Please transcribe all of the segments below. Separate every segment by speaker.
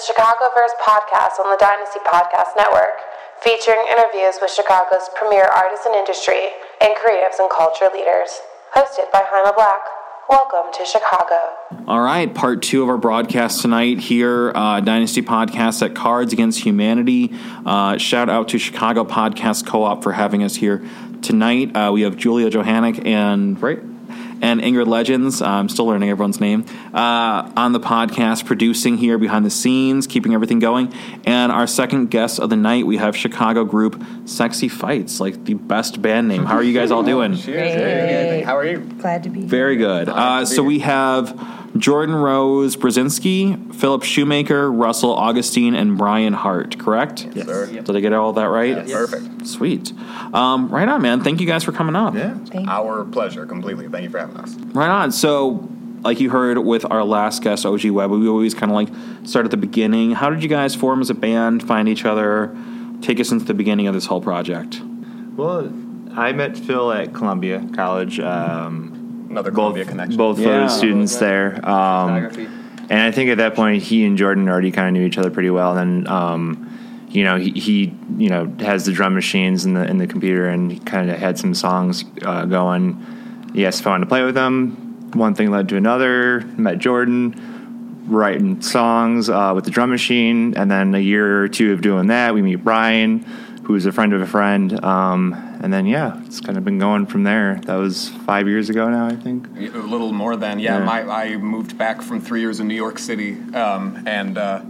Speaker 1: the Chicagoverse podcast on the Dynasty Podcast Network, featuring interviews with Chicago's premier artists and industry and creatives and culture leaders. Hosted by Jaime Black. Welcome to Chicago.
Speaker 2: All right, part two of our broadcast tonight here, uh, Dynasty Podcast at Cards Against Humanity. Uh, shout out to Chicago Podcast Co op for having us here tonight. Uh, we have Julia Johannick and, right? And Ingrid Legends. I'm still learning everyone's name uh, on the podcast, producing here behind the scenes, keeping everything going. And our second guest of the night, we have Chicago group Sexy Fights, like the best band name. How are you guys all doing?
Speaker 3: Great.
Speaker 4: How are you?
Speaker 3: Glad to be here.
Speaker 2: Very good. Uh, so we have Jordan Rose Brzezinski, Philip Shoemaker, Russell Augustine, and Brian Hart. Correct?
Speaker 4: Yes, sir.
Speaker 2: Did I get all that right? Yes.
Speaker 4: Perfect.
Speaker 2: Sweet. Um, right on, man. Thank you guys for coming up.
Speaker 4: Yeah.
Speaker 3: Thank you.
Speaker 4: Our pleasure, completely. Thank you for having us.
Speaker 2: Right on. So, like you heard with our last guest, OG Webb, we always kind of like start at the beginning. How did you guys form as a band, find each other? Take us into the beginning of this whole project.
Speaker 5: Well, I met Phil at Columbia College. Um,
Speaker 4: Another
Speaker 5: both
Speaker 4: Columbia connection.
Speaker 5: both
Speaker 2: Yeah.
Speaker 5: photo students there. Um, and I think at that point, he and Jordan already kind of knew each other pretty well. And then, um, you know, he, he you know has the drum machines in the in the computer, and he kind of had some songs uh, going. He asked if I wanted to play with them. One thing led to another. Met Jordan, writing songs uh, with the drum machine, and then a year or two of doing that, we meet Brian, who's a friend of a friend. Um, and then yeah, it's kind of been going from there. That was five years ago now, I think.
Speaker 4: A little more than yeah.
Speaker 5: Yeah.
Speaker 4: My I moved back from three years in New York City, um, and uh,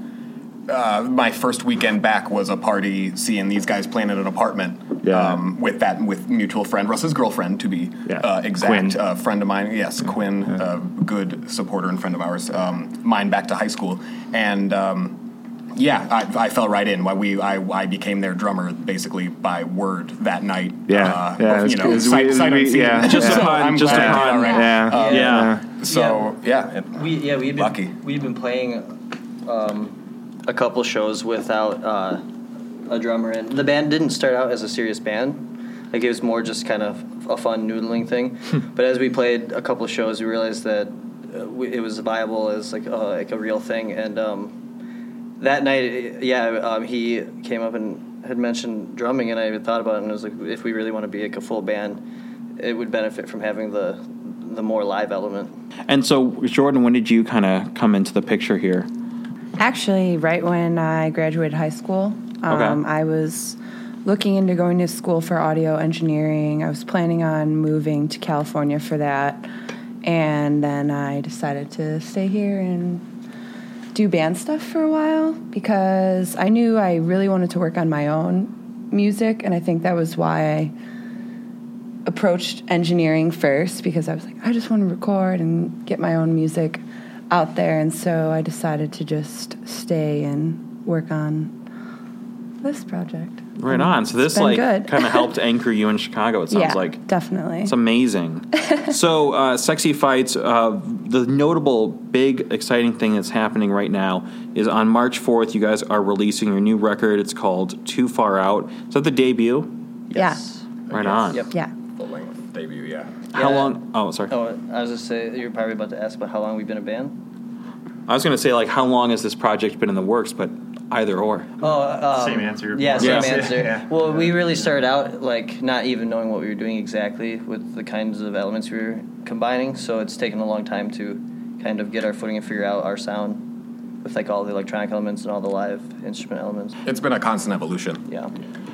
Speaker 4: uh, my first weekend back was a party seeing these guys playing at an apartment.
Speaker 5: Yeah.
Speaker 4: Um, with that, with mutual friend Russ's girlfriend to be
Speaker 5: Yeah.
Speaker 4: uh, exact, uh, friend of mine. Yes, Quinn, uh, good supporter and friend of ours. Um, mine back to high school, and. Um, yeah, I, I fell right in. Why we I, I became their drummer basically by word that night.
Speaker 5: Yeah,
Speaker 4: uh,
Speaker 5: yeah, it's
Speaker 4: you know, sight,
Speaker 5: we-
Speaker 4: sight
Speaker 5: we-
Speaker 4: unseen.
Speaker 5: yeah.
Speaker 2: Just
Speaker 5: Yeah.
Speaker 2: upon,
Speaker 4: I'm
Speaker 2: just
Speaker 4: glad I did
Speaker 2: upon.
Speaker 4: all right.
Speaker 5: Yeah,
Speaker 4: Uh,
Speaker 2: yeah.
Speaker 4: So yeah, it-
Speaker 6: We yeah we've been
Speaker 4: Lucky.
Speaker 6: we've been playing um, a couple shows without uh, a drummer, and the band didn't start out as a serious band. Like it was more just kind of a fun noodling thing. but as we played a couple shows, we realized that uh, it was viable as like uh, like a real thing. And um, that night, yeah, um, he came up and had mentioned drumming, and I had thought about it, and I was like, if we really want to be like a full band, it would benefit from having the the more live element.
Speaker 2: And so, Jordan, when did you kind of come into the picture here?
Speaker 3: Actually, right when I graduated high school, um,
Speaker 2: Okay.
Speaker 3: I was looking into going to school for audio engineering. I was planning on moving to California for that. And then I decided to stay here and do band stuff for a while because I knew I really wanted to work on my own music. And I think that was why I approached engineering first because I was like, I just want to record and get my own music out there. And so I decided to just stay and work on this project.
Speaker 2: Right on. So this like
Speaker 3: good.
Speaker 2: kind of helped anchor you in Chicago. It sounds
Speaker 3: yeah,
Speaker 2: like
Speaker 3: definitely.
Speaker 2: it's amazing. so, uh, sexy fights. Uh, the notable, big, exciting thing that's happening right now is on March fourth. You guys are releasing your new record. It's called Too Far Out. Is that the debut?
Speaker 6: Yes.
Speaker 2: Right on.
Speaker 6: Yep.
Speaker 3: yeah.
Speaker 4: full length debut. Yeah.
Speaker 2: How
Speaker 6: Yeah.
Speaker 2: long? Oh, sorry.
Speaker 6: Oh, I was just say you're probably about to ask about how long we've been a band.
Speaker 2: I was going to say like how long has this project been in the works, but either or.
Speaker 6: Oh, um,
Speaker 5: Same answer.
Speaker 6: Yeah, same
Speaker 2: Yeah.
Speaker 6: answer.
Speaker 5: Yeah.
Speaker 6: Well, we really started out like not even knowing what we were doing exactly with the kinds of elements we were combining. So it's taken a long time to kind of get our footing and figure out our sound with like all the electronic elements and all the live instrument elements.
Speaker 4: It's been a constant evolution.
Speaker 6: Yeah.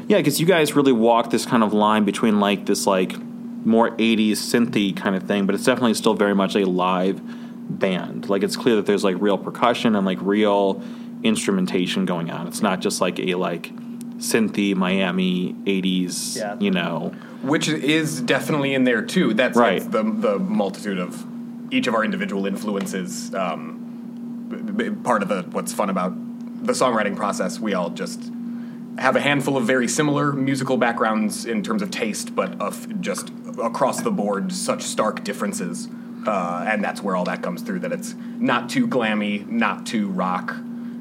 Speaker 2: Yeah, because you guys really walk this kind of line between like this like more '80s synthy kind of thing, but it's definitely still very much a live band. Like it's clear that there's like real percussion and like real instrumentation going on. It's not just like a like synthy Miami '80s,
Speaker 6: Yeah.
Speaker 2: you know.
Speaker 4: which is definitely in there too. That's,
Speaker 2: Right.
Speaker 4: that's the the multitude of each of our individual influences. Um, b- b- part of the what's fun about the songwriting process, we all just have a handful of very similar musical backgrounds in terms of taste, but of just across the board such stark differences. Uh, and that's where all that comes through. That it's not too glammy, not too rock.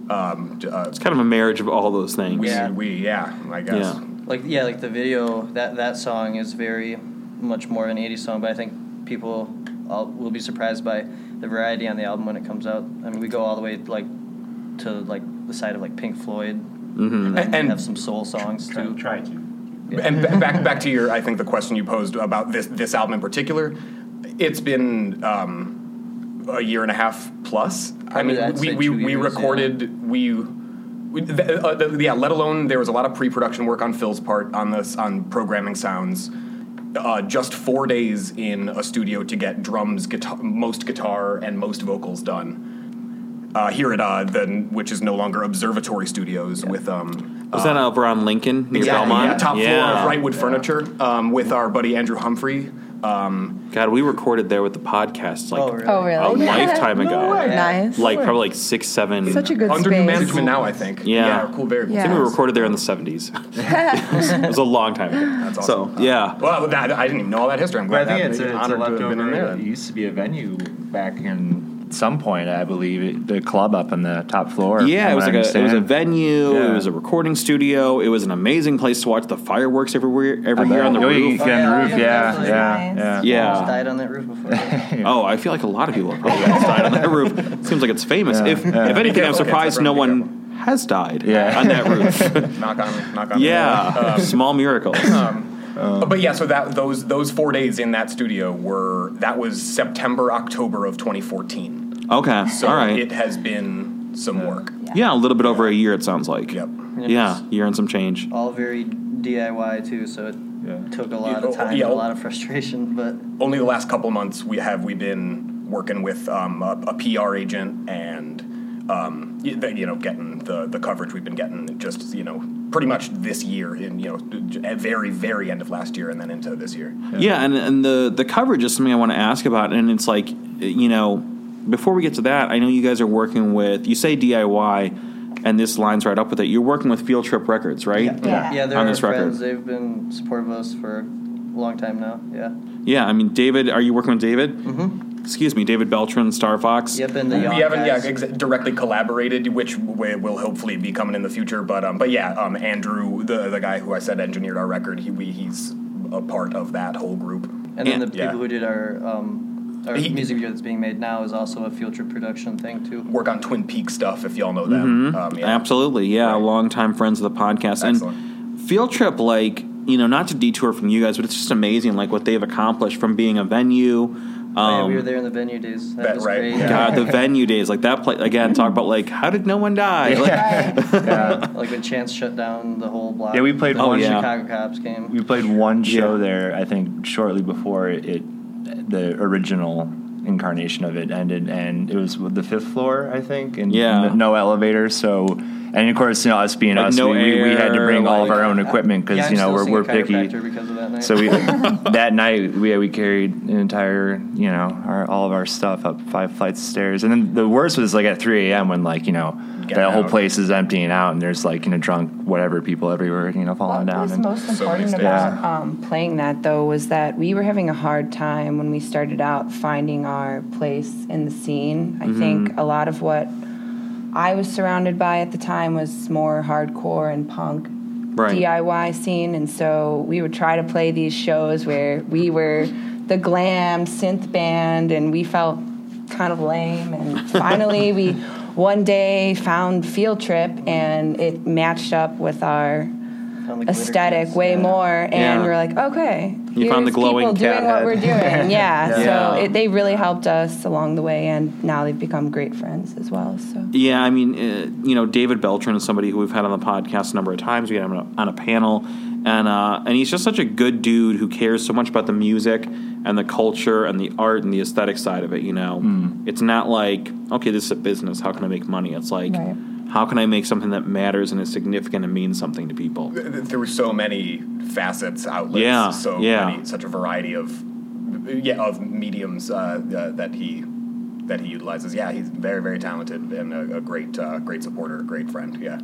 Speaker 4: Um, uh,
Speaker 2: It's kind of a marriage of all those things.
Speaker 4: we,
Speaker 6: Yeah.
Speaker 4: we, yeah, I guess.
Speaker 2: Yeah.
Speaker 6: Like yeah, like the video that that song is very much more of an '80s song, but I think people all, will be surprised by the variety on the album when it comes out. I mean, we go all the way like to like the side of like Pink Floyd,
Speaker 2: Mm-hmm.
Speaker 6: and then
Speaker 4: And-
Speaker 6: have some soul songs too.
Speaker 5: Try to.
Speaker 4: And ba- back back to your, I think the question you posed about this this album in particular, it's been um, a year and a half plus. I
Speaker 6: Probably
Speaker 4: mean,
Speaker 6: I'd
Speaker 4: we we, we
Speaker 6: years,
Speaker 4: recorded we. we the, uh, the, yeah, let alone there was a lot of pre-production work on Phil's part on this on programming sounds. Uh, just four days in a studio to get drums, guitar, most guitar, and most vocals done. Uh, here at uh, the which is no longer Observatory Studios with um,
Speaker 2: Was that over on Lincoln near
Speaker 4: yeah,
Speaker 2: Belmont?
Speaker 4: yeah, top floor
Speaker 2: Yeah.
Speaker 4: of Wrightwood Furniture um, with our buddy Andrew Humphrey. Um,
Speaker 2: God, we recorded there with the podcast like
Speaker 6: Oh, really?
Speaker 3: Oh, really?
Speaker 2: a lifetime ago.
Speaker 3: Nice.
Speaker 2: Like probably like six, seven.
Speaker 3: Such a good
Speaker 4: under new
Speaker 3: space.
Speaker 4: management now, I think.
Speaker 2: Yeah.
Speaker 4: cool, very cool.
Speaker 2: I think we recorded there in the seventies. it was a long time ago.
Speaker 4: That's awesome.
Speaker 2: So yeah,
Speaker 4: Well, that, I didn't even know all that history. I'm
Speaker 5: But I
Speaker 4: glad
Speaker 5: think
Speaker 4: that
Speaker 5: it's a, it's a
Speaker 4: honored to have been in
Speaker 5: leftover.
Speaker 4: there.
Speaker 5: It used to be a venue back in some point, I believe, the club up on the top floor.
Speaker 2: yeah. It was like
Speaker 5: I
Speaker 2: a it was a venue.
Speaker 5: Yeah.
Speaker 2: It was a recording studio. It was an amazing place to watch the fireworks everywhere every year on the
Speaker 5: Oh, you
Speaker 2: roof.
Speaker 5: can get on the roof,
Speaker 6: yeah,
Speaker 5: yeah, yeah,
Speaker 3: nice.
Speaker 5: yeah.
Speaker 2: Yeah.
Speaker 6: Almost died on that roof before.
Speaker 2: Oh, I feel like a lot of people have probably almost died on that roof. Seems like it's famous.
Speaker 5: Yeah,
Speaker 2: if
Speaker 5: yeah.
Speaker 2: if anything, I'm surprised
Speaker 4: kids,
Speaker 2: no one has died
Speaker 5: Yeah.
Speaker 2: on that roof.
Speaker 4: Knock on, knock on.
Speaker 2: yeah, um, small miracles.
Speaker 4: Um, Uh, but yeah, so that those those four days in that studio were that was September October of 2014.
Speaker 2: Okay,
Speaker 4: So
Speaker 2: all right.
Speaker 4: it has been some work.
Speaker 2: yeah, a little bit over a year. It sounds like.
Speaker 4: Yep.
Speaker 2: Yeah, year and some change.
Speaker 6: All very DIY too, so it
Speaker 5: Yeah.
Speaker 6: took a lot
Speaker 4: Yeah,
Speaker 6: of time
Speaker 4: yeah.
Speaker 6: and a lot of frustration. But
Speaker 4: only the last couple months we have we been working with um, a, a PR agent and um, y- you know getting the the coverage we've been getting just you know pretty much this year in you know at very very end of last year and then into this year.
Speaker 2: Yeah, and and the the coverage is something I want to ask about, and it's like you know, before we get to that, I know you guys are working with. You say DIY, and this lines right up with it. You're working with Field Trip Records, right?
Speaker 3: Yeah.
Speaker 6: yeah, they're
Speaker 2: On
Speaker 6: our
Speaker 2: this record.
Speaker 6: friends. They've been supportive of us for a long time now. Yeah.
Speaker 2: Yeah, I mean, David, are you working with David? Mm-hmm. Excuse me, David Beltran, Star Fox.
Speaker 6: Yep, and the young
Speaker 4: we haven't yeah ex- directly collaborated, which we will hopefully be coming in the future. But um, but yeah, um, Andrew, the the guy who I said engineered our record, he we, he's a part of that whole group.
Speaker 6: And then
Speaker 2: Yeah.
Speaker 6: the people
Speaker 4: Yeah.
Speaker 6: who did our um, our
Speaker 4: He-
Speaker 6: music video that's being made now is also a field trip production thing too.
Speaker 4: Work on Twin Peaks stuff if y'all know them. Um, yeah.
Speaker 2: Absolutely, yeah,
Speaker 4: Right.
Speaker 2: longtime friends of the podcast.
Speaker 4: Excellent.
Speaker 2: And Field Trip, like, you know, not to detour from you guys, but it's just amazing, like, what they've accomplished from being a venue.
Speaker 6: Yeah,
Speaker 2: Um,
Speaker 6: we were there in the venue days. That,
Speaker 4: That-
Speaker 6: was
Speaker 4: right,
Speaker 6: great.
Speaker 4: yeah.
Speaker 2: God, the venue days, like that place again. Talk about like how did no one die? Like,
Speaker 5: yeah.
Speaker 6: like when Chance shut down the whole block.
Speaker 5: Yeah, we played
Speaker 6: the
Speaker 2: one-
Speaker 6: Chicago
Speaker 2: Oh, yeah.
Speaker 6: Cops game.
Speaker 5: We played one show
Speaker 2: Yeah.
Speaker 5: there, I think, shortly before it, the original incarnation of it ended, and it was the fifth floor, I think, and
Speaker 2: Yeah.
Speaker 5: n- no elevator. So, and of course, you know, us being
Speaker 2: Like
Speaker 5: us,
Speaker 2: no
Speaker 5: we, we, we had to
Speaker 2: air,
Speaker 5: bring all of our own equipment because
Speaker 6: yeah,
Speaker 5: you know
Speaker 6: still
Speaker 5: we're,
Speaker 6: seeing
Speaker 5: we're picky.
Speaker 6: Chiropractor because of that night.
Speaker 5: So we that night we we carried an entire you know our, all of our stuff up five flights of stairs, and then the worst was like at three a.m. when like you know
Speaker 4: Getting
Speaker 5: that whole place is emptying out and there's like you know drunk whatever people everywhere you know falling
Speaker 3: What
Speaker 5: down.
Speaker 3: was
Speaker 5: and,
Speaker 3: most important
Speaker 4: stages.
Speaker 3: about um, playing that, though, was that we were having a hard time when we started out finding our place in the scene. I think a lot of what I was surrounded by at the time was more hardcore and punk
Speaker 2: Right.
Speaker 3: DIY scene, and so we would try to play these shows where we were the glam synth band, and we felt kind of lame. And finally, we one day found Field Trip, and it matched up with our
Speaker 6: Found the glitter
Speaker 3: aesthetic way
Speaker 6: Yeah.
Speaker 3: more, and
Speaker 2: Yeah.
Speaker 3: we're like, okay,
Speaker 2: You found the
Speaker 3: here's
Speaker 2: glowing
Speaker 3: people
Speaker 2: cat
Speaker 3: doing what
Speaker 2: head.
Speaker 3: we're doing. Yeah,
Speaker 2: Yeah.
Speaker 3: so it, they really helped us along the way, and now they've become great friends as well. So
Speaker 2: Yeah, I mean, uh, you know, David Beltran is somebody who we've had on the podcast a number of times. We had him on a, on a panel, and uh, and he's just such a good dude who cares so much about the music and the culture and the art and the aesthetic side of it. You know, it's not like okay, this is a business. How can I make money? It's like
Speaker 3: Right.
Speaker 2: How can I make something that matters and is significant and means something to people.
Speaker 4: Th- th- there were so many facets, outlets,
Speaker 2: Yeah,
Speaker 4: so
Speaker 2: yeah.
Speaker 4: many, such a variety of yeah of mediums uh, uh, that he that he utilizes. Yeah, he's very very talented and a, a great uh, great supporter, a great friend. Yeah,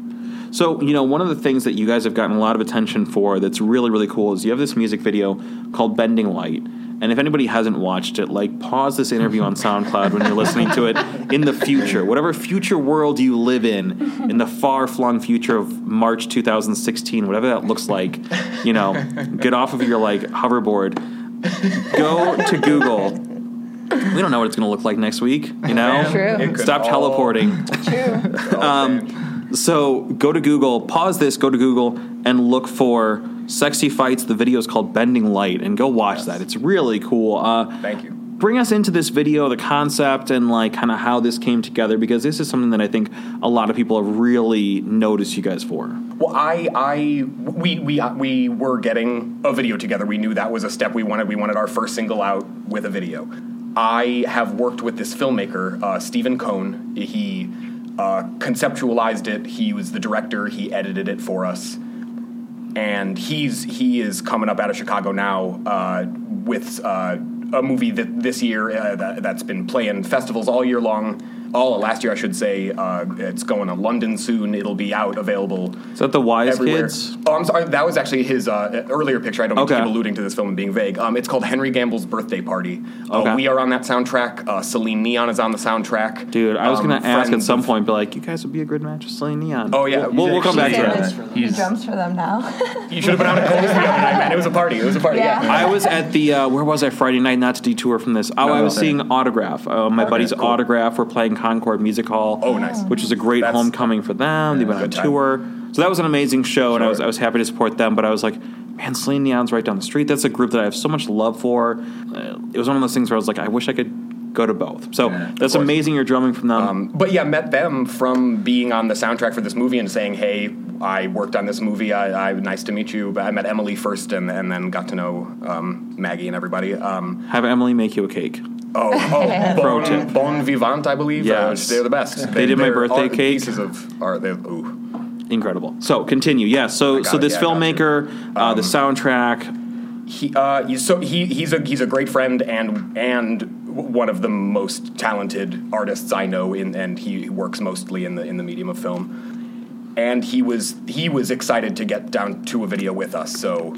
Speaker 2: So, you know, one of the things that you guys have gotten a lot of attention for that's really, really cool is you have this music video called Bending Light. And if anybody hasn't watched it, like pause this interview on SoundCloud when you're listening to it in the future, whatever future world you live in, in the far flung future of March 2016, whatever that looks like, you know, get off of your like hoverboard, go to Google, we don't know what it's going to look like next week. You know,
Speaker 3: True.
Speaker 2: Stop teleporting.
Speaker 3: True.
Speaker 2: Um, so go to Google, pause this, go to Google, and look for Sexy Fights. The video is called Bending Light, and go watch that. It's really cool. Uh,
Speaker 4: Thank you.
Speaker 2: bring us into this video, the concept, and like kind of how this came together, because this is something that I think a lot of people have really noticed you guys for.
Speaker 4: Well, I, I, we, we, uh, we were getting a video together. We knew that was a step we wanted. We wanted our first single out with a video. I have worked with this filmmaker, uh, Stephen Cone. He uh, conceptualized it. He was the director. He edited it for us, and he's he is coming up out of Chicago now uh, with uh, a movie that this year uh, that, that's been playing festivals all year long. All last year, I should say. Uh, it's going to London soon. It'll be out available
Speaker 2: Is that the Wise
Speaker 4: everywhere.
Speaker 2: Kids?
Speaker 4: Oh, I'm sorry. That was actually his uh, earlier picture. I don't mean to
Speaker 2: Okay.
Speaker 4: keep alluding to this film and being vague. Um, it's called Henry Gamble's Birthday Party. Uh,
Speaker 2: Okay.
Speaker 4: we are on that soundtrack. Uh, Celine Neon is on the soundtrack.
Speaker 2: Dude, I was
Speaker 4: Um,
Speaker 2: going to ask at some point, but like, you guys would be a good match with Celine Neon.
Speaker 4: Oh, yeah.
Speaker 2: We'll, we'll come back to
Speaker 5: He's-
Speaker 2: that.
Speaker 3: He drums for them now.
Speaker 4: You should have been out at Cole's the other night, man. It was a party. It was a party.
Speaker 3: Yeah.
Speaker 4: Yeah.
Speaker 2: I was at the uh, where was I Friday night? Not to detour from this. Oh, I was
Speaker 5: okay.
Speaker 2: seeing Autograph. Uh, my buddy's
Speaker 4: cool.
Speaker 2: Autograph. We're playing Concord Music Hall.
Speaker 4: Oh, nice.
Speaker 2: Which is a great
Speaker 4: That's-
Speaker 2: homecoming for them. they went on
Speaker 4: time.
Speaker 2: tour, so that was an amazing show, and I was I was happy to support them. But I was like, man, Celine Neon's right down the street. That's a group that I have so much love for. Uh, it was one of those things where I was like, I wish I could go to both. So
Speaker 5: Yeah,
Speaker 2: that's amazing. You're drumming from them.
Speaker 4: Um, but yeah, met them from being on the soundtrack for this movie and saying, "Hey, I worked on this movie. I, I nice to meet you." But I met Emily first, and, and then got to know um, Maggie and everybody. Um,
Speaker 2: have Emily make you a cake.
Speaker 4: Oh, oh,
Speaker 2: Pro tip.
Speaker 4: bon vivant, I believe. Uh, they're the best.
Speaker 2: They did my birthday cake.
Speaker 4: Pieces of art. They're, ooh.
Speaker 2: Incredible. So continue. Yeah. So so
Speaker 4: it.
Speaker 2: this
Speaker 4: Yeah,
Speaker 2: filmmaker, uh, the
Speaker 4: Um,
Speaker 2: soundtrack.
Speaker 4: He, uh, so he, he's a he's a great friend and and one of the most talented artists I know in and he works mostly in the in the medium of film. And he was he was excited to get down to a video with us. So,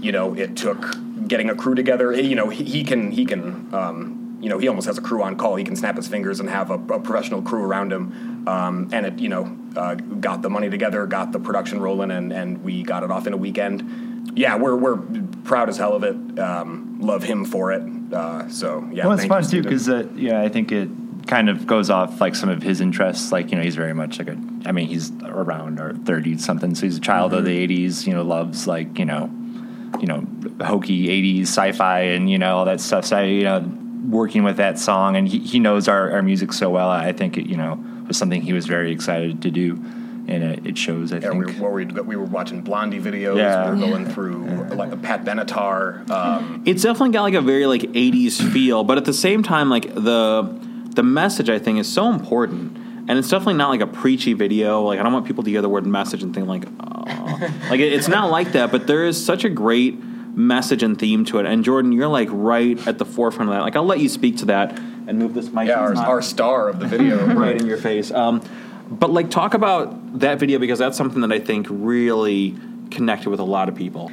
Speaker 4: you know, it took getting a crew together. You know, he, he can he can um, you know he almost has a crew on call. He can snap his fingers and have a, a professional crew around him. Um, and it you know uh, got the money together, got the production rolling, and and we got it off in a weekend. Yeah, we're we're proud as hell of it. Um, love him for it. Uh, so yeah,
Speaker 5: well, it's fun too because uh, yeah, I think it kind of goes off like some of his interests. Like you know, he's very much like a. I mean, he's around or thirty something, so he's a child of the '80s. You know, loves like you know, you know, hokey '80s sci-fi and you know all that stuff. So you know, working with that song and he, he knows our, our music so well. I think it you know was something he was very excited to do, and it, it shows. I
Speaker 4: Yeah,
Speaker 5: think.
Speaker 4: we, were, we, were, we were watching Blondie videos.
Speaker 5: Yeah.
Speaker 4: We were going through like Pat Benatar. Um,
Speaker 2: It's definitely got like a very like '80s feel, but at the same time, like the the message I think is so important, and it's definitely not like a preachy video. Like I don't want people to hear the word message and think like, oh. like it, it's not like that. But there is such a great message and theme to it. And Jordan, you're like right at the forefront of that. Like I'll let you speak to that and move this mic.
Speaker 4: yeah, our,
Speaker 2: not
Speaker 4: our star of the video.
Speaker 2: right in your face. Um, but like talk about that video because that's something that I think really connected with a lot of people.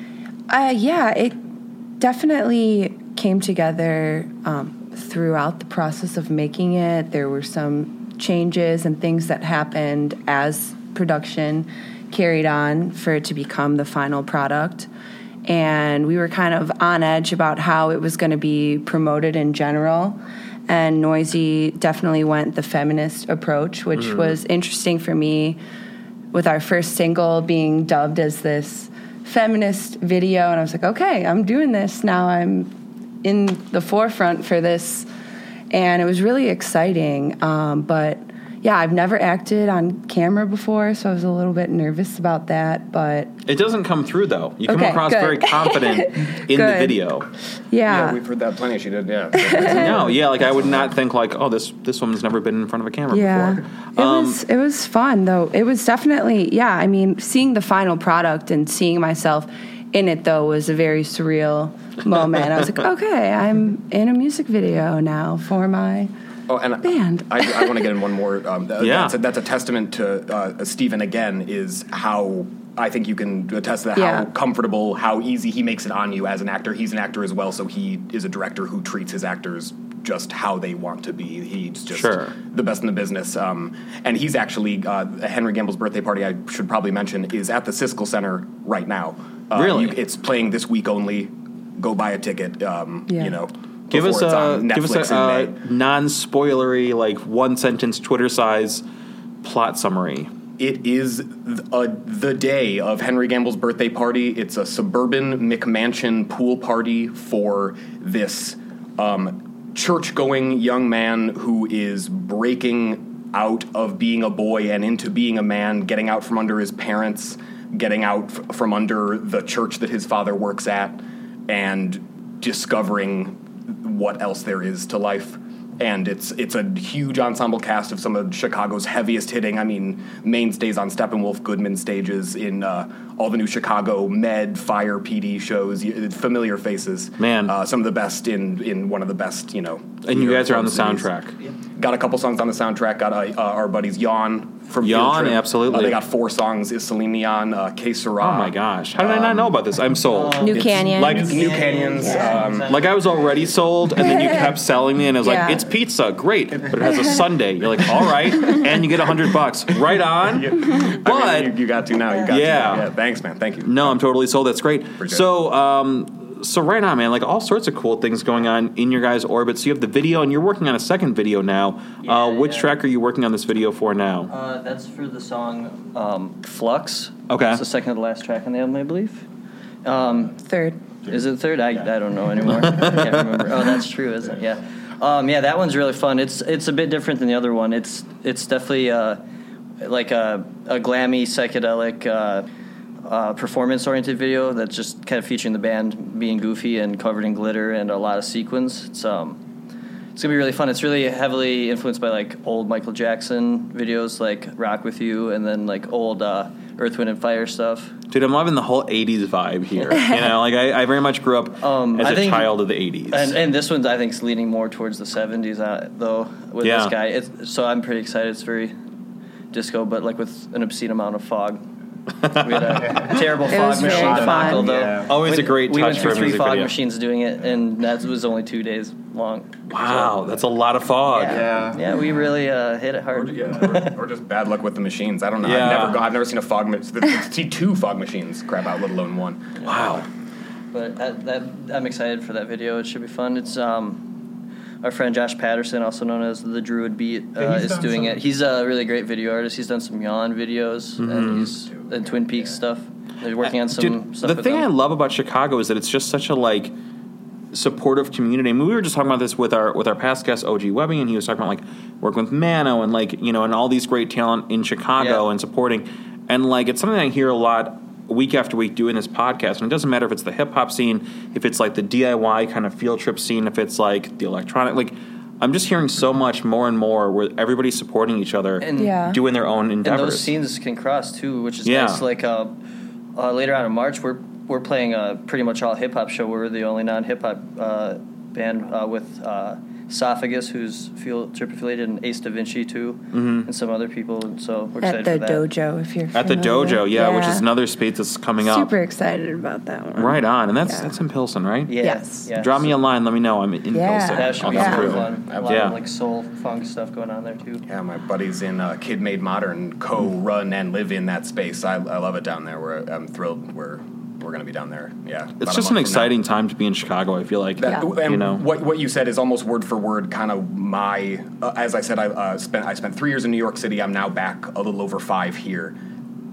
Speaker 3: Uh, yeah, it definitely came together um, throughout the process of making it. There were some changes and things that happened as production carried on for it to become the final product. And we were kind of on edge about how it was going to be promoted in general. And Noisey definitely went the feminist approach, which mm. was interesting for me with our first single being dubbed as this feminist video and I was like, okay, I'm doing this now. I'm in the forefront for this, and it was really exciting. Um, but yeah, I've never acted on camera before, so I was a little bit nervous about that. But
Speaker 2: It doesn't come through though. You come
Speaker 3: Okay,
Speaker 2: across
Speaker 3: good.
Speaker 2: very confident in the video.
Speaker 4: Yeah,
Speaker 3: yeah,
Speaker 4: we've heard that plenty. She did, yeah.
Speaker 2: No, yeah, like I would not think like, oh, this this woman's never been in front of a camera
Speaker 3: Yeah,
Speaker 2: before.
Speaker 3: it
Speaker 2: Um,
Speaker 3: was it was fun though. It was definitely yeah. I mean, seeing the final product and seeing myself in it though was a very surreal moment. I was like, okay, I'm in a music video now for my
Speaker 4: Oh, and
Speaker 3: Band.
Speaker 4: I, I want to get in one more. Um, th-
Speaker 2: Yeah.
Speaker 4: that's, a, that's a testament to uh, Stephen again. Is how I think you can attest to that.
Speaker 3: Yeah.
Speaker 4: How comfortable, how easy he makes it on you as an actor. He's an actor as well, so he is a director who treats his actors just how they want to be. He's just
Speaker 2: Sure.
Speaker 4: the best in the business. Um, and he's actually uh, Henry Gamble's birthday party. I should probably mention is at the Siskel Center right now. Uh,
Speaker 2: Really?
Speaker 4: you- it's playing this week only. Go buy a ticket. Um,
Speaker 3: Yeah.
Speaker 4: You know.
Speaker 2: Give us a give us
Speaker 4: Netflix
Speaker 2: a, uh,
Speaker 4: in May.
Speaker 2: non-spoilery, like one sentence Twitter size plot summary.
Speaker 4: It is th- uh, the day of Henry Gamble's birthday party. It's a suburban McMansion pool party for this um, church going young man who is breaking out of being a boy and into being a man, getting out from under his parents, getting out f- from under the church that his father works at, and discovering what else there is to life and it's it's a huge ensemble cast of some of Chicago's heaviest hitting. I mean, mainstays on Steppenwolf Goodman stages in uh, all the new Chicago Med, Fire, PD shows. Familiar faces,
Speaker 2: Man.
Speaker 4: Uh, some of the best in in one of the best, you know.
Speaker 2: And you guys are on the
Speaker 4: film cities.
Speaker 2: soundtrack.
Speaker 4: Got a couple songs on the soundtrack. Got uh, uh, our buddies Yawn from Field
Speaker 2: Yawn,
Speaker 4: Trip.
Speaker 2: absolutely.
Speaker 4: Uh, they got four songs. Is Celine Neon, uh, K Sarah.
Speaker 2: Oh my gosh! How did I not know about this? I'm sold.
Speaker 3: New
Speaker 4: It's
Speaker 3: Canyon.
Speaker 2: like-
Speaker 4: New Canyons. Um,
Speaker 2: Like I was already sold, and then you kept selling me, and I was
Speaker 3: Yeah.
Speaker 2: like, "It's pizza, great," but it has a Sunday. You're like, "All right," and you get a hundred bucks, right on.
Speaker 4: I mean,
Speaker 2: But
Speaker 4: you, you got to now. You got
Speaker 2: Yeah.
Speaker 4: to. Yeah. Thanks, man. Thank you.
Speaker 2: no, I'm totally sold. That's great.
Speaker 4: Appreciate
Speaker 2: So, um, so right on, man. Like all sorts of cool things going on in your guys' orbit. So you have the video, and you're working on a second video now. uh, which
Speaker 6: yeah.
Speaker 2: track are you working on this video for now?
Speaker 6: Uh, that's for the song um, Flux.
Speaker 2: Okay.
Speaker 6: It's the second to last track on the album, I believe. Um,
Speaker 3: Third.
Speaker 6: Is it third? I, I don't know anymore. I can't remember. Oh, that's true, isn't it? Yeah. Um, yeah, that one's really fun. It's it's a bit different than the other one. It's it's definitely uh, like a, a glammy psychedelic uh, performance oriented video that's just kind of featuring the band being goofy and covered in glitter and a lot of sequins. It's um it's gonna be really fun. It's really heavily influenced by like old Michael Jackson videos, like "Rock with You," and then like old uh, Earth, Wind, and Fire stuff.
Speaker 2: Dude, I'm loving the whole '80s vibe here. you know, like I, I very much grew up
Speaker 6: Um,
Speaker 2: as
Speaker 6: I
Speaker 2: a
Speaker 6: think-
Speaker 2: child of the '80s.
Speaker 6: And, and this one, I think, is leaning more towards the '70s, uh, though. With
Speaker 2: Yeah.
Speaker 6: this guy, it's, so I'm pretty excited. It's very disco, but like with an obscene amount of fog. We had a terrible
Speaker 3: It
Speaker 6: fog machine debacle,
Speaker 3: fun.
Speaker 6: though.
Speaker 5: Yeah.
Speaker 2: Always a great touch We
Speaker 6: went
Speaker 2: for
Speaker 6: through three fog
Speaker 2: video.
Speaker 6: machines doing it, and that was only two days long.
Speaker 2: Wow, that's a lot of fog.
Speaker 6: Yeah, yeah, we really uh, hit it
Speaker 4: Or,
Speaker 6: hard.
Speaker 4: yeah, or, or just bad luck with the machines. I don't know.
Speaker 2: Yeah.
Speaker 4: I've never gone, I've never seen a fog ma- see two fog machines crap out, let alone one.
Speaker 2: Wow.
Speaker 6: But that, that I'm excited for that video. It should be fun. It's um, our friend Josh Patterson, also known as the Druid Beat, uh,
Speaker 4: Yeah,
Speaker 6: is doing
Speaker 4: some-
Speaker 6: it. He's a really great video artist. He's done some Yawn videos
Speaker 2: Mm-hmm.
Speaker 6: and he's and Twin Peaks stuff. They're working on some
Speaker 2: Dude,
Speaker 6: stuff.
Speaker 2: the thing
Speaker 6: them.
Speaker 2: I love about Chicago is that it's just such a like supportive community. I mean, we were just talking about this with our with our past guest OG Webbing, and he was talking about like working with Mano and like you know and all these great talent in Chicago
Speaker 6: Yeah.
Speaker 2: and supporting. And like it's something I hear a lot week after week doing this podcast. And it doesn't matter if it's the hip hop scene, if it's like the DIY kind of field trip scene, if it's like the electronic like. I'm just hearing so much more and more where everybody's supporting each other,
Speaker 6: And-
Speaker 3: Yeah.
Speaker 2: doing their own endeavors.
Speaker 6: and those scenes can cross too, which is
Speaker 2: Yeah.
Speaker 6: nice. Like uh, uh, later on in March, we're we're playing a pretty much all hip hop show. We're the only non hip hop uh, band uh, with uh, Esophagus, who's field trip affiliated, and Ace Da Vinci too, and some other people. And so we're
Speaker 3: At
Speaker 6: excited
Speaker 3: the
Speaker 6: for that.
Speaker 3: dojo, if you're
Speaker 2: At the dojo, yeah, which is another space that's coming up.
Speaker 3: Super excited about that one.
Speaker 2: Right on, and that's
Speaker 3: Yeah.
Speaker 2: that's in Pilsen, right?
Speaker 6: Yeah.
Speaker 3: Yes.
Speaker 6: yeah.
Speaker 2: Drop me a line. Let me know. I'm in
Speaker 3: Yeah.
Speaker 2: Pilsen.
Speaker 6: That should
Speaker 2: I'll
Speaker 6: be
Speaker 3: Yeah.
Speaker 6: super fun. A lot
Speaker 2: Yeah.
Speaker 6: of like soul funk stuff going on there too.
Speaker 4: Yeah, my buddies in uh, Kid Made Modern co-run and live in that space. I, I love it down there. We're, I'm thrilled. We're we're going to be down there. Yeah,
Speaker 2: It's just an
Speaker 4: from now.
Speaker 2: exciting time to be in Chicago. I feel like
Speaker 4: That,
Speaker 3: Yeah.
Speaker 4: And
Speaker 2: you know.
Speaker 4: what what you said is almost word for word kind of my. Uh, as I said, I uh, spent I spent three years in New York City. I'm now back a little over five here.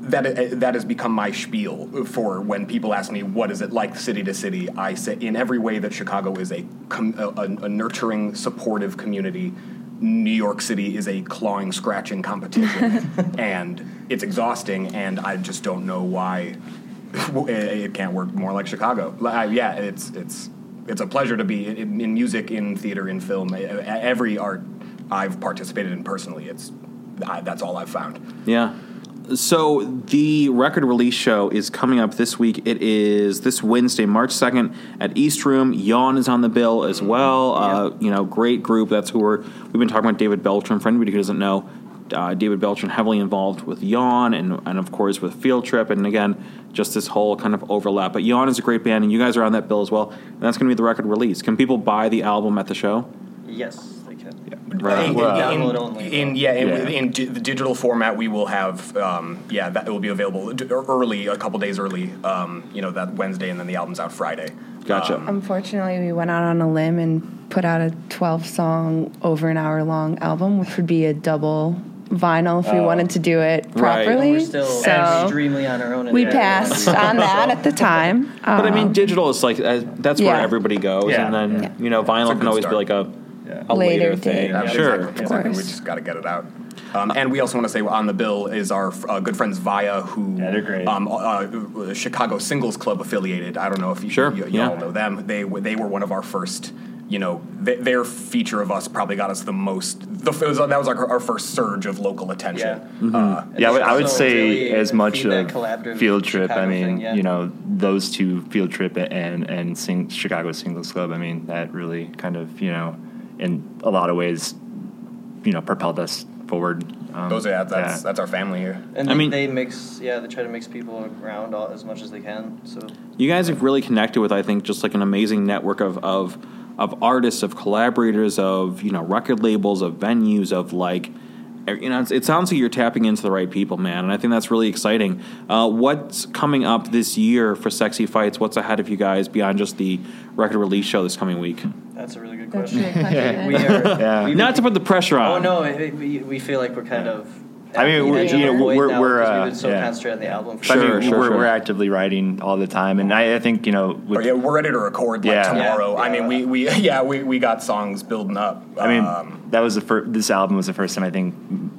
Speaker 4: That uh, that has become my spiel for when people ask me what is it like city to city. I say in every way that Chicago is a com- a, a nurturing, supportive community. New York City is a clawing, scratching competition, and it's exhausting. And I just don't know why it, it can't work more like Chicago. Li- uh, yeah, it's it's it's a pleasure to be in, in music, in theater, in film. Every art I've participated in personally, it's I, that's all I've found.
Speaker 2: Yeah. So the record release show is coming up this week. It is this Wednesday, March second, at East Room. Yawn is on the bill as well. Uh, you know, great group. That's who we're. We've been talking about David Beltran. For anybody who doesn't know, uh, David Beltran heavily involved with Yawn and and of course with Field Trip. And again, just this whole kind of overlap. But Yawn is a great band, and you guys are on that bill as well. And that's going to be the record release. Can people buy the album at the show?
Speaker 6: Yes, they can.
Speaker 2: Right.
Speaker 4: In,
Speaker 6: Well,
Speaker 4: in-
Speaker 6: download only.
Speaker 4: in- yeah, in,
Speaker 2: Yeah.
Speaker 4: in di- the digital format, we will have um, yeah that it will be available d- early, a couple days early. Um, you know that Wednesday, and then the album's out Friday.
Speaker 2: Gotcha.
Speaker 3: Unfortunately, we went out on a limb and put out a 12 song, over an hour long album, which would be a double vinyl if we wanted to do it
Speaker 2: Right.
Speaker 3: properly.
Speaker 6: We're still
Speaker 3: so
Speaker 6: extremely on our own. in
Speaker 3: we
Speaker 6: there.
Speaker 3: passed on that at the time.
Speaker 2: but I mean,
Speaker 3: Um,
Speaker 2: digital is like uh, that's where
Speaker 3: Yeah.
Speaker 2: everybody goes,
Speaker 5: Yeah.
Speaker 2: and then
Speaker 3: Yeah.
Speaker 2: you know, vinyl can always
Speaker 4: start.
Speaker 2: be like a
Speaker 5: Yeah.
Speaker 2: a later,
Speaker 3: Later
Speaker 2: thing.
Speaker 3: date.
Speaker 4: Yeah,
Speaker 2: sure.
Speaker 4: exactly, exactly. We just got to get it out. Um, and we also want to say on the bill is our uh, good friends Via, who
Speaker 5: Yeah, they're great.
Speaker 4: Um, uh, uh, Chicago Singles Club affiliated. I don't know if you,
Speaker 2: Sure,
Speaker 4: you, you
Speaker 2: yeah.
Speaker 4: all know them. They they were one of our first. You know, th- their feature of us probably got us the most. The, was, that was like our, our first surge of local attention.
Speaker 6: Yeah.
Speaker 2: Mm-hmm.
Speaker 4: Uh,
Speaker 5: Yeah, I would, I would say
Speaker 6: really
Speaker 5: as much
Speaker 6: feed
Speaker 5: of
Speaker 6: collaborative
Speaker 5: field trip. I mean,
Speaker 6: thing, yeah.
Speaker 5: you know, those two field trip and and sing, Chicago Singles Club. I mean, that really kind of you know, in a lot of ways, you know, propelled us forward. Um,
Speaker 4: those are yeah, that's
Speaker 5: yeah.
Speaker 4: that's our family here.
Speaker 6: And
Speaker 2: I mean-
Speaker 6: they mix, yeah, they try to mix people around all, as much as they can. So
Speaker 2: You guys have really connected with, I think, just like an amazing network of of of artists, of collaborators, of you know record labels, of venues, of like. You know, it sounds like you're tapping into the right people, man, and I think that's really exciting. Uh, what's coming up this year for Sexy Fights? What's ahead of you guys beyond just the record release show this coming week?
Speaker 6: that's a really good
Speaker 3: That's
Speaker 6: question.
Speaker 3: your question.
Speaker 6: we are.
Speaker 5: Yeah.
Speaker 6: we-
Speaker 2: Not to put the pressure on.
Speaker 6: Oh no, we, we feel like we're kind of.
Speaker 5: I mean, we're- you know, we're-
Speaker 6: now
Speaker 5: we're, uh,
Speaker 6: we've been so
Speaker 5: yeah.
Speaker 6: concentrated on the album. For
Speaker 5: But I
Speaker 2: Sure,
Speaker 5: mean,
Speaker 2: sure,
Speaker 5: we're,
Speaker 2: sure.
Speaker 5: we're actively writing all the time, and I, I think you know, with,
Speaker 4: yeah, we're ready to record like
Speaker 5: Yeah.
Speaker 4: tomorrow.
Speaker 6: Yeah.
Speaker 4: I mean, we, we yeah we, we got songs building up.
Speaker 5: I mean,
Speaker 4: um,
Speaker 5: that was the first. This album was the first time I think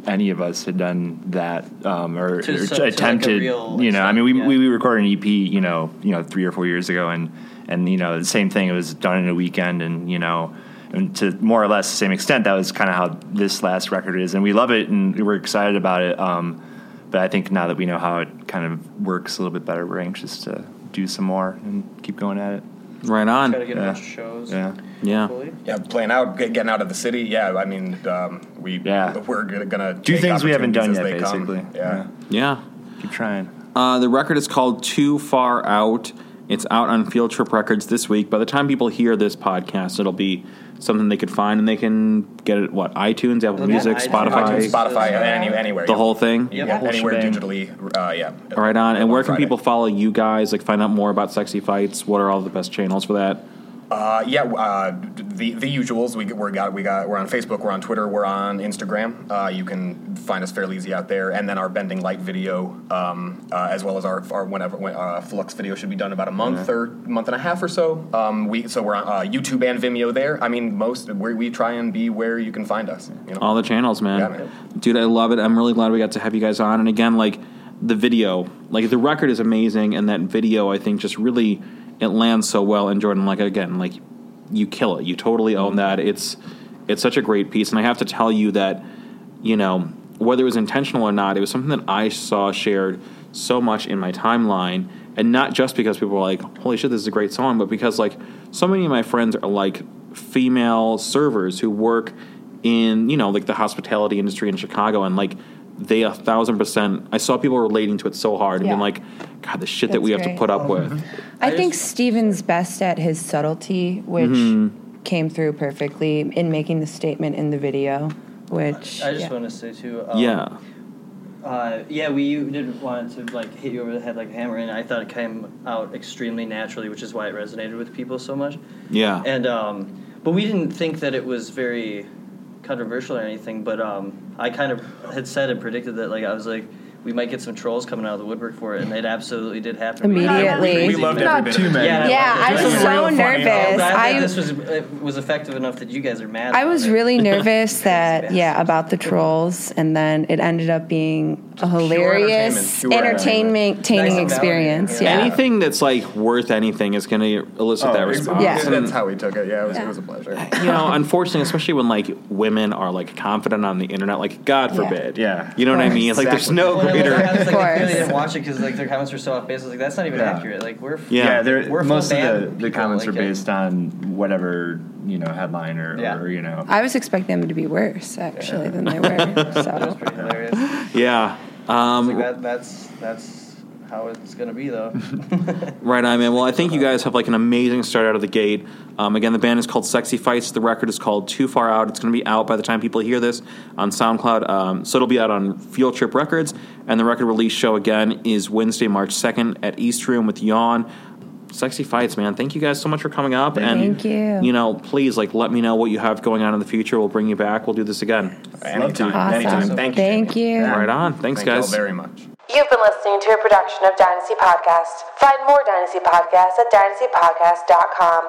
Speaker 5: any of us had done that, um, or,
Speaker 6: To
Speaker 5: or
Speaker 6: so- to, like,
Speaker 5: attempted.
Speaker 6: real
Speaker 5: you know, I mean, we,
Speaker 6: extent,
Speaker 5: we we recorded an EP, you know, you know, three or four years ago, and and you know, the same thing. It was done in a weekend, and you know, and to more or less the same extent, that was kind of how this last record is, and we love it, and we're excited about it. Um, but I think now that we know how it kind of works a little bit better, we're anxious to do some more and keep going at it.
Speaker 2: Right on.
Speaker 6: Try to get a
Speaker 5: Yeah.
Speaker 6: bunch of shows.
Speaker 5: Yeah.
Speaker 2: Yeah.
Speaker 6: hopefully.
Speaker 4: yeah, playing out, getting out of the city. Yeah, I mean, um, we
Speaker 5: Yeah.
Speaker 4: we're gonna, gonna
Speaker 5: Do things we haven't done yet,
Speaker 4: opportunities as they come.
Speaker 5: basically.
Speaker 4: Yeah.
Speaker 2: Yeah.
Speaker 5: Keep trying.
Speaker 2: Uh, the record is called Too Far Out. It's out on Field Trip Records this week. By the time people hear this podcast, it'll be something they could find, and they can get it. What iTunes, Apple
Speaker 6: Yeah,
Speaker 2: Music,
Speaker 6: iTunes,
Speaker 2: Spotify,
Speaker 4: iTunes, Spotify,
Speaker 6: Yeah.
Speaker 4: any, anywhere.
Speaker 2: the
Speaker 4: yeah.
Speaker 2: whole thing.
Speaker 6: Yep.
Speaker 4: Yeah,
Speaker 6: Whole
Speaker 4: anywhere
Speaker 5: shebang.
Speaker 4: digitally. Uh, yeah.
Speaker 2: Right on. And
Speaker 4: On
Speaker 2: where can
Speaker 4: Friday.
Speaker 2: people follow you guys? Like find out more about Sexy Fights. What are all the best channels for that?
Speaker 4: Uh, yeah, uh, the the usuals. We we're got we got we're on Facebook, we're on Twitter, we're on Instagram. Uh, you can find us fairly easy out there, and then our Bending Light video, um, uh, as well as our our whenever when, uh, Flux video should be done about a month or month and a half or so. Um, we so we're on uh, YouTube and Vimeo there. I mean, most where we try and be where you can find us. You know?
Speaker 2: All the channels, man.
Speaker 4: Yeah, man.
Speaker 2: Dude, I love it. I'm really glad we got to have you guys on. And again, like the video, like the record is amazing, and that video, I think, just really it lands so well. And Jordan, like again, like you kill it. You totally own mm-hmm. that. It's it's such a great piece, and I have to tell you that you know whether it was intentional or not, it was something that I saw shared so much in my timeline, and not just because people were like, "Holy shit, this is a great song," but because like so many of my friends are like female servers who work in you know like the hospitality industry in Chicago, and like they a thousand percent. I saw people relating to it so hard and
Speaker 3: Yeah.
Speaker 2: being like, "God, the shit that we have to put up with."
Speaker 3: I,
Speaker 6: I
Speaker 3: think
Speaker 6: just-
Speaker 3: Stephen's best at his subtlety, which
Speaker 2: Mm-hmm.
Speaker 3: came through perfectly in making the statement in the video. Which
Speaker 6: I just
Speaker 3: yeah.
Speaker 6: want to say too. Um,
Speaker 2: yeah,
Speaker 6: Uh, yeah, we didn't want it to like hit you over the head like a hammer, and I thought it came out extremely naturally, which is why it resonated with people so much.
Speaker 2: yeah,
Speaker 6: And um, but we didn't think that it was very controversial or anything. But um, I kind of had said and predicted that like I was like we might get some trolls coming out of the woodwork for it, and it absolutely did happen.
Speaker 3: Immediately.
Speaker 4: We loved every
Speaker 5: Not
Speaker 4: bit
Speaker 5: too many.
Speaker 6: Yeah,
Speaker 3: Yeah, I
Speaker 6: This
Speaker 3: was so nervous.
Speaker 6: I'm glad that this was it was effective enough that you guys are mad.
Speaker 3: I was
Speaker 6: it.
Speaker 3: really nervous that yeah about the trolls, and then it ended up being a hilarious,
Speaker 4: entertainment, pure
Speaker 3: entertainment,
Speaker 6: Nice
Speaker 3: experience. Yeah.
Speaker 6: yeah.
Speaker 2: anything that's like worth anything is going to elicit
Speaker 5: Oh,
Speaker 2: that response.
Speaker 3: Yeah.
Speaker 4: And That's how we took it. Yeah, it was, it was a pleasure.
Speaker 2: you know, unfortunately, especially when like women are like confident on the internet, like God forbid.
Speaker 5: Yeah.
Speaker 2: You know what I
Speaker 3: Of
Speaker 2: mean? Like, there's no
Speaker 6: Well,
Speaker 2: greater.
Speaker 6: I was like, I
Speaker 3: course.
Speaker 6: didn't watch it because like their comments were so off base. I was like, that's not even
Speaker 5: Yeah.
Speaker 6: accurate. Like we're
Speaker 2: Yeah.
Speaker 5: Yeah, they're,
Speaker 6: We're full
Speaker 5: most of the, the comments
Speaker 6: like,
Speaker 5: are based on whatever you know headline or,
Speaker 6: Yeah.
Speaker 5: or you know.
Speaker 3: I was expecting them to be worse actually than they were.
Speaker 6: that was
Speaker 3: So
Speaker 6: pretty hilarious.
Speaker 2: Yeah.
Speaker 6: Like
Speaker 2: Um,
Speaker 6: that, that's that's how it's gonna be though.
Speaker 2: right on, man. Well, I think you guys have like an amazing start out of the gate. Um, again, the band is called Sexy Fights. The record is called Too Far Out. It's going to be out by the time people hear this on SoundCloud. Um, so it'll be out on Field Trip Records. And the record release show again is Wednesday, March 2nd at East Room with Yawn. Sexy fights, man. Thank you guys so much for coming up. and
Speaker 5: Thank you.
Speaker 2: You know, please like let me know what you have going on in the future. We'll bring you back. We'll do this again.
Speaker 4: Anytime,
Speaker 5: Awesome.
Speaker 4: anytime. Thank you.
Speaker 5: Thank you.
Speaker 4: Yeah.
Speaker 2: Right on. Thanks,
Speaker 4: Thank you all
Speaker 2: guys.
Speaker 4: very much.
Speaker 3: You've been listening to a production of Dynasty Podcast. Find more Dynasty Podcasts at dynastypodcast.com.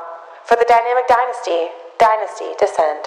Speaker 3: For the Dynamic Dynasty, Dynasty Descend.